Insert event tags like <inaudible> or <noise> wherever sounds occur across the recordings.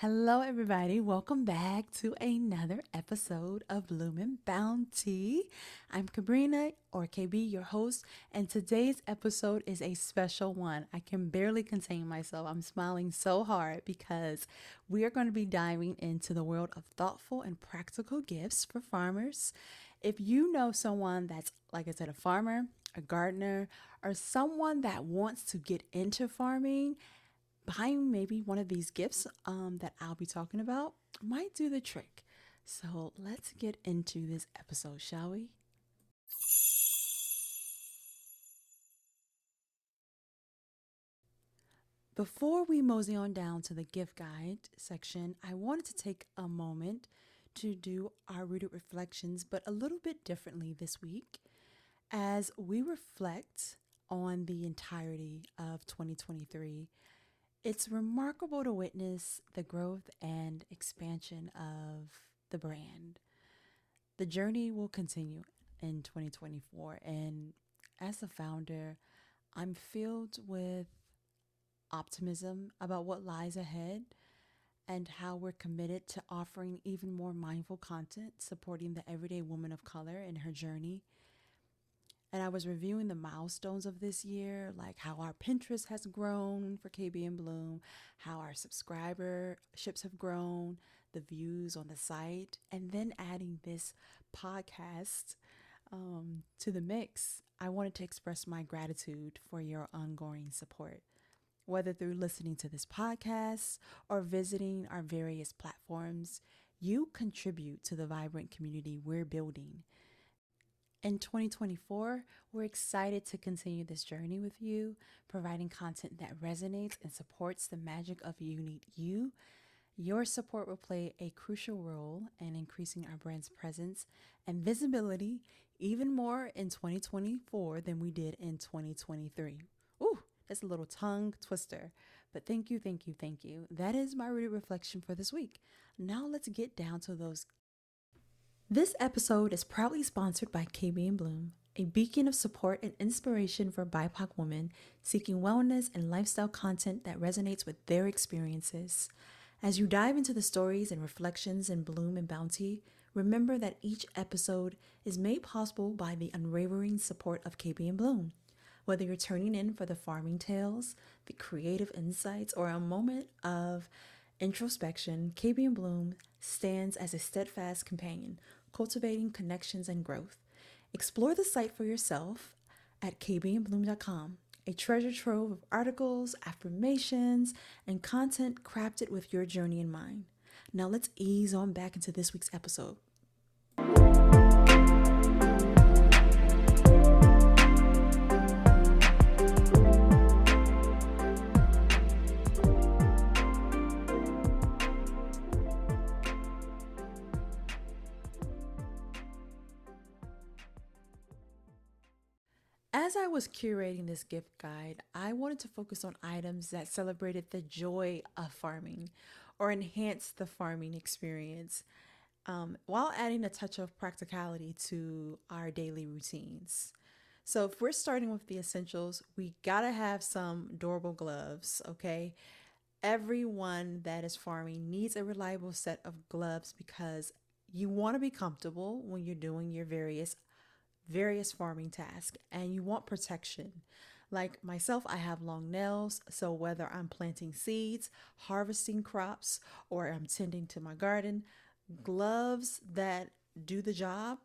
Hello, everybody. Welcome back to another episode of Bloom Bounty. I'm Kabrena, or KB, your host, and today's episode is a special one. I can barely contain myself. I'm smiling so hard because we are going to be diving into the world of thoughtful and practical gifts for farmers. If you know someone that's, like I said, a farmer, a gardener, or someone that wants to get into farming, buying maybe one of these gifts um, that I'll be talking about might do the trick. So let's get into this episode, shall we? Before we mosey on down to the gift guide section, I wanted to take a moment to do our rooted reflections, but a little bit differently this week as we reflect on the entirety of 2023 it's remarkable to witness the growth and expansion of the brand. The journey will continue in 2024. And as a founder, I'm filled with optimism about what lies ahead and how we're committed to offering even more mindful content supporting the everyday woman of color in her journey and I was reviewing the milestones of this year, like how our Pinterest has grown for KB in Bloom, how our subscriberships have grown, the views on the site, and then adding this podcast um, to the mix. I wanted to express my gratitude for your ongoing support. Whether through listening to this podcast or visiting our various platforms, you contribute to the vibrant community we're building. In 2024, we're excited to continue this journey with you, providing content that resonates and supports the magic of Unique You. Your support will play a crucial role in increasing our brand's presence and visibility even more in 2024 than we did in 2023. Ooh, that's a little tongue twister. But thank you, thank you, thank you. That is my rooted reflection for this week. Now let's get down to those this episode is proudly sponsored by KB in Bloom, a beacon of support and inspiration for BIPOC women seeking wellness and lifestyle content that resonates with their experiences. As you dive into the stories and reflections in Bloom and Bounty, remember that each episode is made possible by the unwavering support of KB in Bloom. Whether you're turning in for the farming tales, the creative insights, or a moment of introspection, KB in Bloom stands as a steadfast companion cultivating connections and growth. Explore the site for yourself at kbinbloom.com, a treasure trove of articles, affirmations, and content crafted with your journey in mind. Now let's ease on back into this week's episode. As I was curating this gift guide, I wanted to focus on items that celebrated the joy of farming or enhanced the farming experience um, while adding a touch of practicality to our daily routines. So, if we're starting with the essentials, we gotta have some durable gloves, okay? Everyone that is farming needs a reliable set of gloves because you wanna be comfortable when you're doing your various various farming tasks and you want protection. Like myself, I have long nails, so whether I'm planting seeds, harvesting crops, or I'm tending to my garden, gloves that do the job,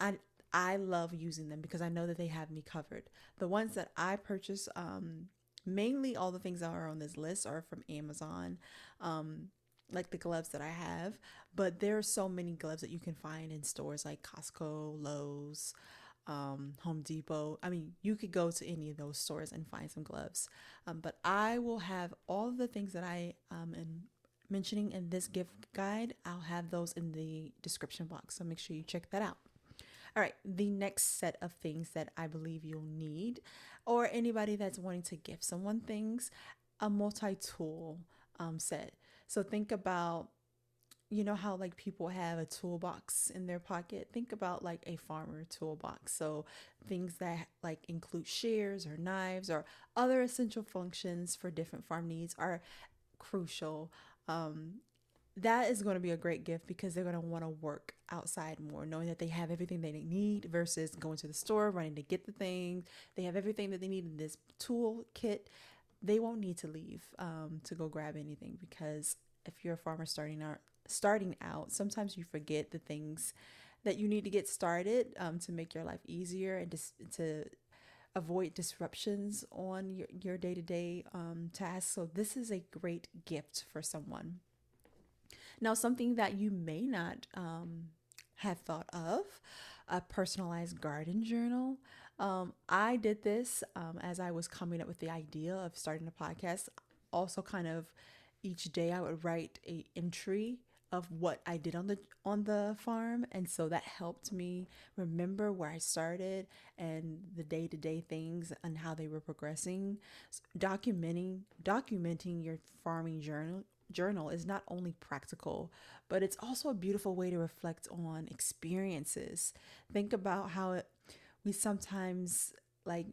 I I love using them because I know that they have me covered. The ones that I purchase, um, mainly all the things that are on this list are from Amazon. Um, like the gloves that I have, but there are so many gloves that you can find in stores like Costco, Lowe's, um, Home Depot. I mean, you could go to any of those stores and find some gloves. Um, but I will have all the things that I um, am mentioning in this gift guide. I'll have those in the description box. So make sure you check that out. All right, the next set of things that I believe you'll need, or anybody that's wanting to gift someone things, a multi tool um, set. So think about you know how like people have a toolbox in their pocket think about like a farmer toolbox so things that like include shears or knives or other essential functions for different farm needs are crucial um, that is going to be a great gift because they're going to want to work outside more, knowing that they have everything they need versus going to the store, running to get the things. They have everything that they need in this tool kit. They won't need to leave um, to go grab anything because if you're a farmer starting out, starting out, sometimes you forget the things that you need to get started um, to make your life easier and just to avoid disruptions on your, your day-to-day um, tasks so this is a great gift for someone now, something that you may not um, have thought of a personalized garden journal. Um, I did this um, as I was coming up with the idea of starting a podcast. Also, kind of each day, I would write a entry of what I did on the on the farm and so that helped me remember where I started and the day-to-day things and how they were progressing documenting documenting your farming journal journal is not only practical, but it's also a beautiful way to reflect on experiences. Think about how it, we sometimes like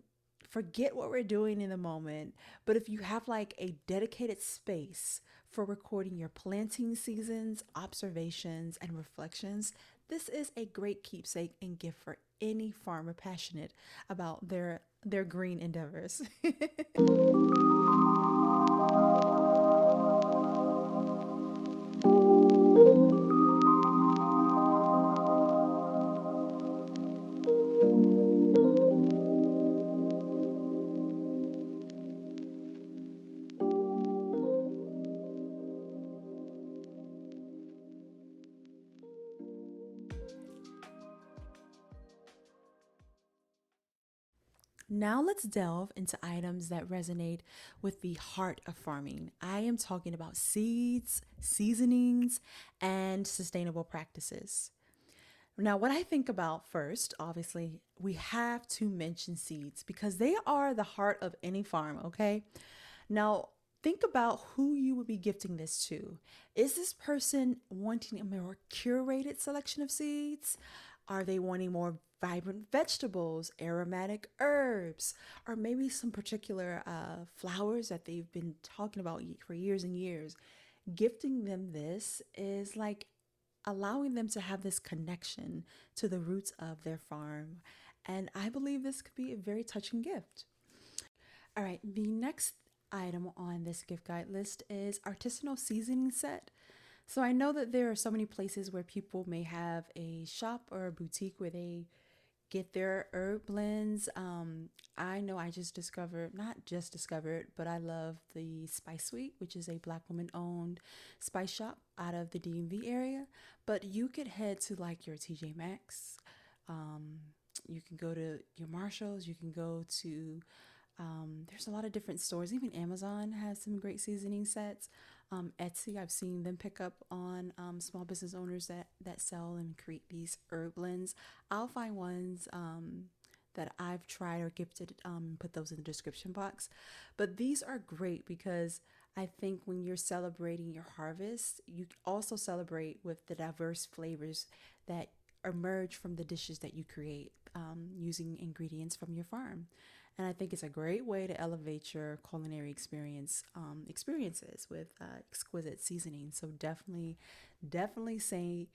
forget what we're doing in the moment, but if you have like a dedicated space for recording your planting seasons, observations, and reflections, this is a great keepsake and gift for any farmer passionate about their their green endeavors. <laughs> Now let's delve into items that resonate with the heart of farming. I am talking about seeds, seasonings, and sustainable practices. Now, what I think about first, obviously, we have to mention seeds because they are the heart of any farm, okay? Now, think about who you would be gifting this to. Is this person wanting a more curated selection of seeds? Are they wanting more vibrant vegetables, aromatic herbs, or maybe some particular uh, flowers that they've been talking about for years and years? Gifting them this is like allowing them to have this connection to the roots of their farm. And I believe this could be a very touching gift. All right, the next item on this gift guide list is artisanal seasoning set. So I know that there are so many places where people may have a shop or a boutique where they get their herb blends. Um, I know I just discovered, not just discovered, but I love the Spice Suite, which is a black woman owned spice shop out of the DMV area. But you could head to like your TJ Maxx. Um, you can go to your Marshalls. You can go to, um, there's a lot of different stores. Even Amazon has some great seasoning sets. Um, Etsy, I've seen them pick up on um, small business owners that that sell and create these herb blends. I'll find ones um, that I've tried or gifted, um, put those in the description box. But these are great because I think when you're celebrating your harvest, you also celebrate with the diverse flavors that emerge from the dishes that you create um, using ingredients from your farm. And I think it's a great way to elevate your culinary experience um, experiences with uh, exquisite seasoning. So definitely, definitely say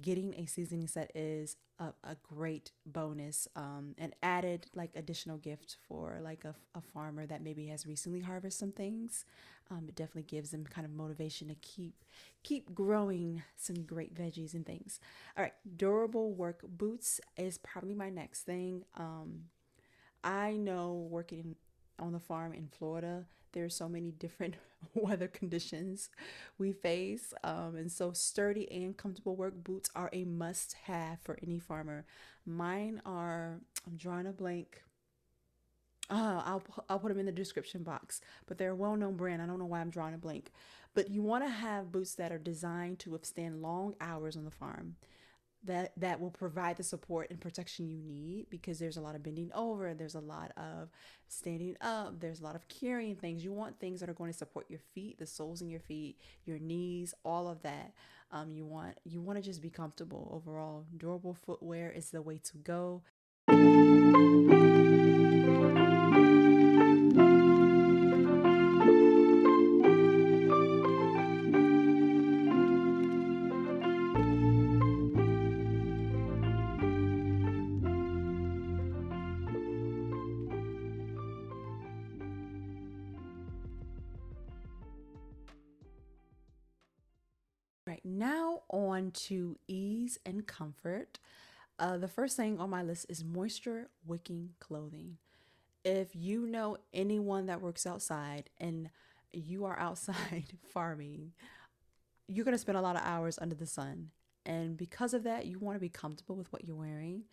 getting a seasoning set is a, a great bonus um, and added like additional gift for like a, a farmer that maybe has recently harvested some things. Um, it definitely gives them kind of motivation to keep keep growing some great veggies and things. All right durable work boots is probably my next thing. Um, I know working on the farm in Florida, there are so many different <laughs> weather conditions we face. Um, and so sturdy and comfortable work boots are a must have for any farmer. Mine are, I'm drawing a blank. Uh, I'll, I'll put them in the description box, but they're a well known brand. I don't know why I'm drawing a blank. But you want to have boots that are designed to withstand long hours on the farm that that will provide the support and protection you need because there's a lot of bending over there's a lot of standing up there's a lot of carrying things. You want things that are going to support your feet the soles in your feet your knees all of that. Um, you want you want to just be comfortable overall. Durable footwear is the way to go to ease and comfort. Uh, the first thing on my list is moisture wicking clothing. If you know anyone that works outside and you are outside <laughs> farming, you're going to spend a lot of hours under the sun. And because of that, you want to be comfortable with what you're wearing.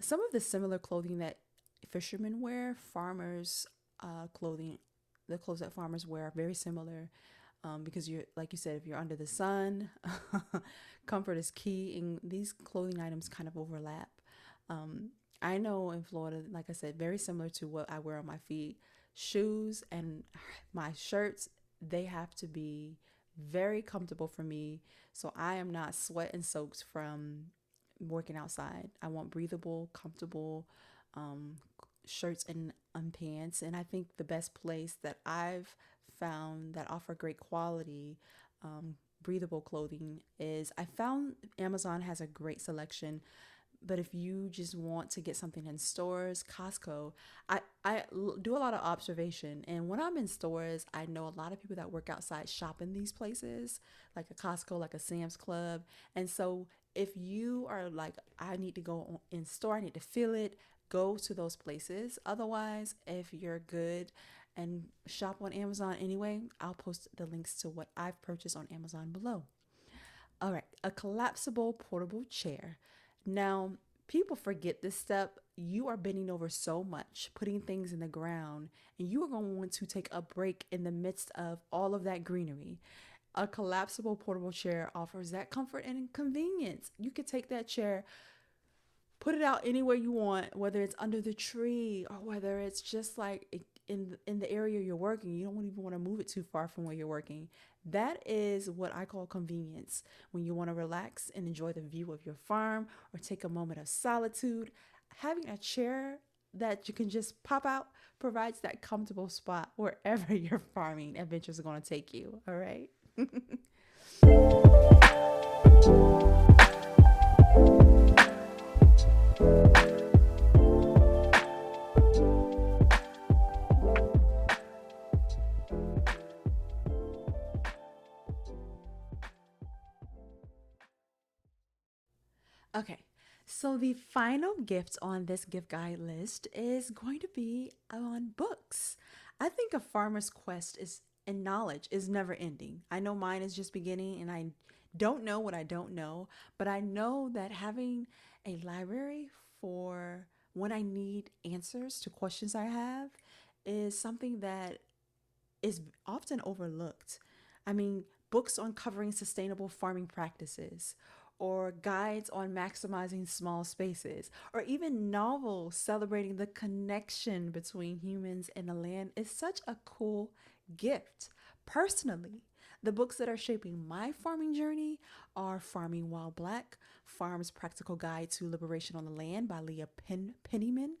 Some of the similar clothing that fishermen wear, farmers' uh, clothing, the clothes that farmers wear are very similar. Um, because you're like you said if you're under the sun <laughs> comfort is key and these clothing items kind of overlap. Um, i know in florida like i said very similar to what i wear on my feet shoes and my shirts they have to be very comfortable for me. So i am not sweat and soaked from working outside. I want breathable comfortable um, shirts and um, pants. And i think the best place that i've found that offer great quality um, breathable clothing is I found Amazon has a great selection. But if you just want to get something in stores, Costco, I, I do a lot of observation. And when I'm in stores, I know a lot of people that work outside shop in these places, like a Costco, like a Sam's Club. And so if you are like, I need to go in store, I need to feel it, go to those places. Otherwise, if you're good and shop on Amazon anyway, I'll post the links to what I've purchased on Amazon below. All right, a collapsible portable chair. Now, people forget this step. You are bending over so much, putting things in the ground, and you are going to want to take a break in the midst of all of that greenery. A collapsible portable chair offers that comfort and convenience. You could take that chair, put it out anywhere you want, whether it's under the tree or whether it's just like in in the area you're working you don't even want to move it too far from where you're working. That is what i call convenience. When you want to relax and enjoy the view of your farm or take a moment of solitude having a chair that you can just pop out provides that comfortable spot wherever <laughs> your farming adventures are going to take you all right <laughs> the final gift on this gift guide list is going to be on books. I think a farmer's quest is and knowledge is never ending. I know mine is just beginning and I don't know what I don't know, but I know that having a library for when I need answers to questions I have is something that is often overlooked. I mean, books on covering sustainable farming practices or guides on maximizing small spaces, or even novels celebrating the connection between humans and the land is such a cool gift. Personally, the books that are shaping my farming journey are Farming While Black, Farm's Practical Guide to Liberation on the Land by Leah Pen- Penniman,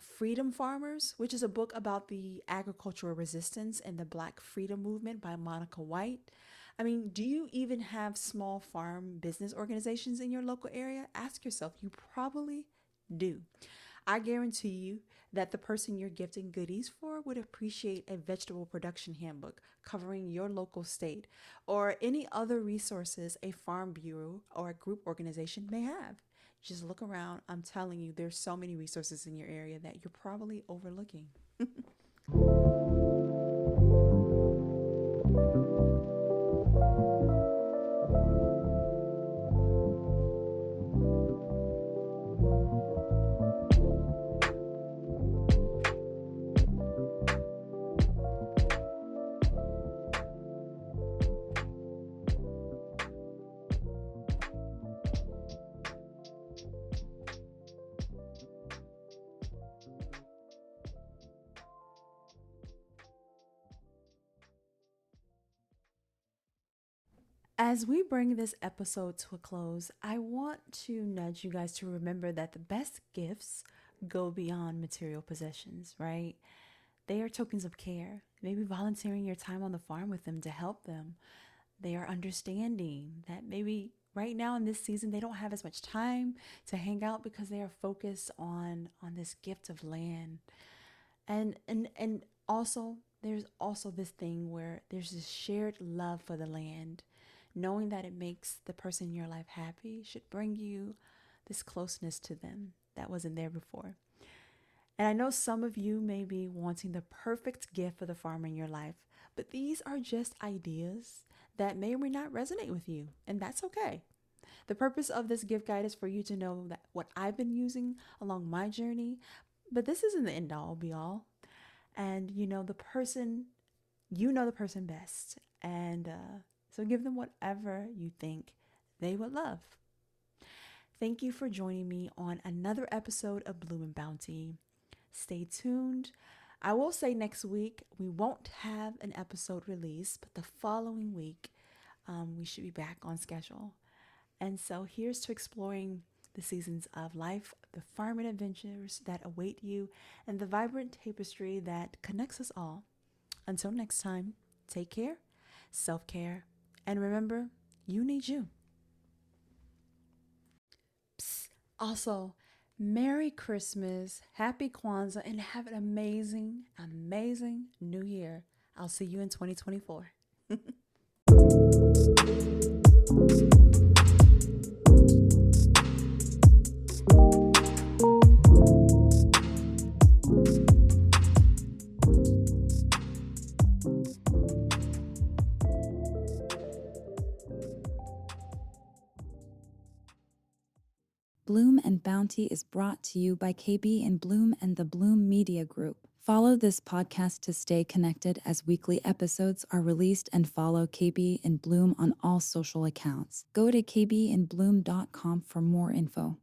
Freedom Farmers, which is a book about the agricultural resistance and the Black freedom movement by Monica White, I mean, do you even have small farm business organizations in your local area? Ask yourself. You probably do. I guarantee you that the person you're gifting goodies for would appreciate a vegetable production handbook covering your local state or any other resources a farm bureau or a group organization may have. Just look around. I'm telling you, there's so many resources in your area that you're probably overlooking. <laughs> As we bring this episode to a close, I want to nudge you guys to remember that the best gifts go beyond material possessions, right? They are tokens of care. Maybe volunteering your time on the farm with them to help them. They are understanding that maybe right now in this season they don't have as much time to hang out because they are focused on on this gift of land. And and and also there's also this thing where there's this shared love for the land knowing that it makes the person in your life happy should bring you this closeness to them that wasn't there before. And I know some of you may be wanting the perfect gift for the farmer in your life, but these are just ideas that may or may not resonate with you, and that's okay. The purpose of this gift guide is for you to know that what I've been using along my journey, but this isn't the end all be all. And you know, the person, you know the person best. And uh, so give them whatever you think they would love. Thank you for joining me on another episode of Bloom and Bounty. Stay tuned. I will say next week we won't have an episode release, but the following week um, we should be back on schedule. And so here's to exploring the seasons of life, the farming adventures that await you, and the vibrant tapestry that connects us all. Until next time, take care, self care, and remember, you need you. Psst. Also, Merry Christmas, Happy Kwanzaa, and have an amazing, amazing new year. I'll see you in 2024. <laughs> Is brought to you by KB in Bloom and the Bloom Media Group. Follow this podcast to stay connected as weekly episodes are released and follow KB in Bloom on all social accounts. Go to kbinbloom.com for more info.